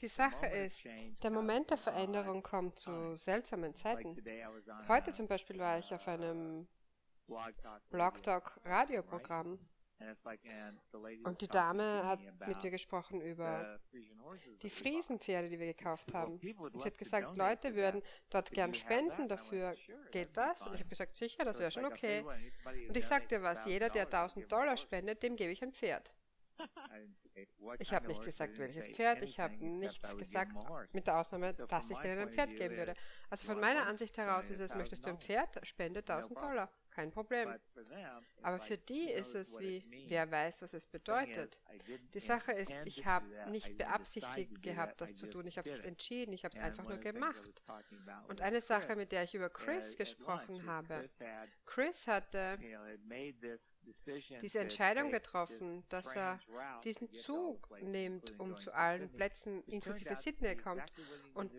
Die Sache ist, der Moment der Veränderung kommt zu seltsamen Zeiten. Heute zum Beispiel war ich auf einem Blog Talk Radioprogramm und die Dame hat mit mir gesprochen über die Friesenpferde, die wir gekauft haben. Und sie hat gesagt, Leute würden dort gern spenden dafür. Geht das? Und ich habe gesagt, sicher, das wäre schon okay. Und ich sagte was, jeder, der 1000 Dollar spendet, dem gebe ich ein Pferd. Ich habe nicht gesagt, welches Pferd, ich habe nichts gesagt, mit der Ausnahme, dass ich denen ein Pferd geben würde. Also von meiner Ansicht heraus ist es, möchtest du ein Pferd, spende 1000 Dollar, kein Problem. Aber für die ist es wie, wer weiß, was es bedeutet. Die Sache ist, ich habe nicht beabsichtigt gehabt, das zu tun, ich habe es nicht entschieden, ich habe es einfach nur gemacht. Und eine Sache, mit der ich über Chris gesprochen habe, Chris hatte diese Entscheidung getroffen, dass er diesen Zug nimmt, um zu allen Plätzen inklusive Sydney kommt. Und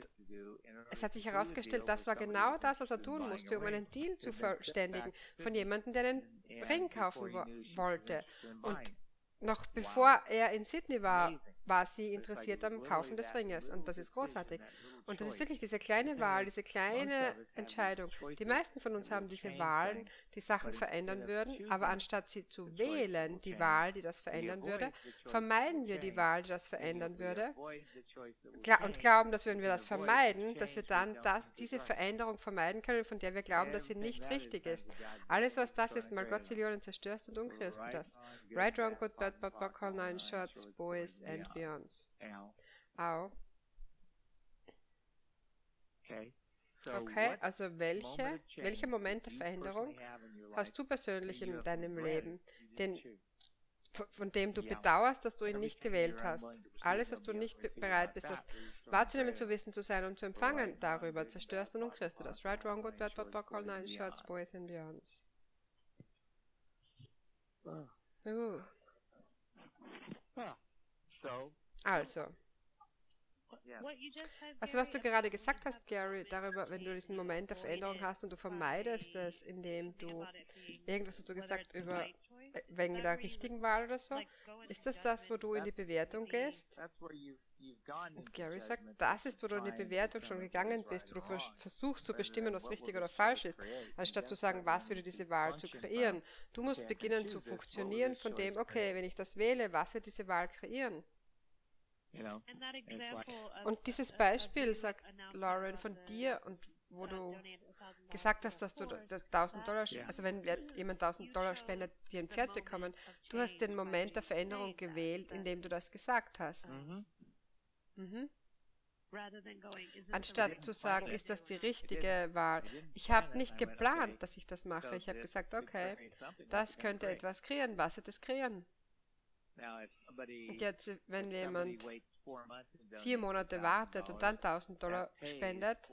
es hat sich herausgestellt, das war genau das, was er tun musste, um einen Deal zu verständigen von jemandem, der einen Ring kaufen wo wollte. Und noch bevor er in Sydney war, war sie interessiert am Kaufen des Ringes. Und das ist großartig. Und das ist wirklich diese kleine Wahl, diese kleine Entscheidung. Die meisten von uns haben diese Wahlen, die Sachen verändern würden, aber anstatt sie zu wählen, die Wahl, die das verändern würde, vermeiden wir die Wahl, die das verändern würde und glauben, dass wenn wir das vermeiden, dass wir dann das, diese Veränderung vermeiden können, von der wir glauben, dass sie nicht richtig ist. Alles, was das ist, mal Gott Zillionen zerstörst und umkehrst du das. Right, wrong, good, bad, bad, bad, call nine shots, boys and beyonds. Au. Okay, also welche, welche Momente der Veränderung hast du persönlich in deinem Leben, den, von dem du bedauerst, dass du ihn nicht gewählt hast? Alles, was du nicht bereit bist, das wahrzunehmen, zu wissen, zu sein und zu empfangen, darüber zerstörst und umkrierst du das. Right, wrong, good, bad, bad, bad, call nine shirts, boys and beyonds. Uh. Also, also was du gerade gesagt hast, Gary, darüber, wenn du diesen Moment der Veränderung hast und du vermeidest es, indem du irgendwas hast du gesagt über äh, wegen der richtigen Wahl oder so, ist das das, wo du in die Bewertung gehst? Und Gary sagt, das ist, wo du in die Bewertung schon gegangen bist, wo du versuchst zu bestimmen, was richtig oder falsch ist, anstatt zu sagen, was würde diese Wahl zu kreieren. Du musst beginnen zu funktionieren von dem, okay, wenn ich das wähle, was wird diese Wahl kreieren? Und dieses Beispiel, sagt Lauren, von dir und wo du gesagt hast, dass du das 1000 Dollar, also wenn jemand 1000 Dollar spendet, die ein Pferd bekommen, du hast den Moment der Veränderung gewählt, indem du das gesagt hast. Mhm. Mhm. Anstatt zu sagen, ist das die richtige Wahl? Ich habe nicht geplant, dass ich das mache. Ich habe gesagt, okay, das könnte etwas kreieren. Was wird es kreieren? Und jetzt, wenn jemand vier Monate wartet und dann 1000 Dollar spendet,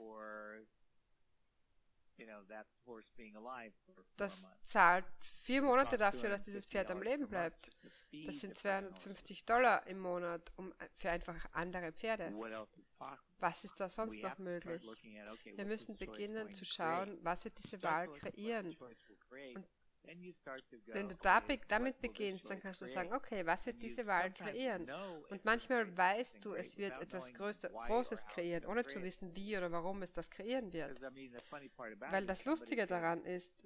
das zahlt vier Monate dafür, dass dieses Pferd am Leben bleibt. Das sind 250 Dollar im Monat um, für einfach andere Pferde. Was ist da sonst noch möglich? Wir müssen beginnen zu schauen, was wird diese Wahl kreieren. Und wenn du damit beginnst, dann kannst du sagen, okay, was wird diese Wahl kreieren? Und manchmal weißt du, es wird etwas Größer, Großes kreieren, ohne zu wissen, wie oder warum es das kreieren wird. Weil das Lustige daran ist,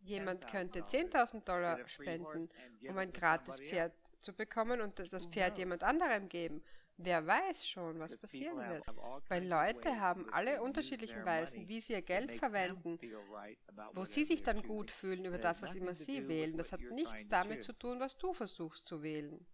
jemand könnte 10.000 Dollar spenden, um ein gratis Pferd zu bekommen und das Pferd jemand anderem geben. Wer weiß schon, was passieren wird. Weil Leute haben alle unterschiedlichen Weisen, wie sie ihr Geld verwenden, wo sie sich dann gut fühlen über das, was immer sie wählen. Das hat nichts damit zu tun, was du versuchst zu wählen.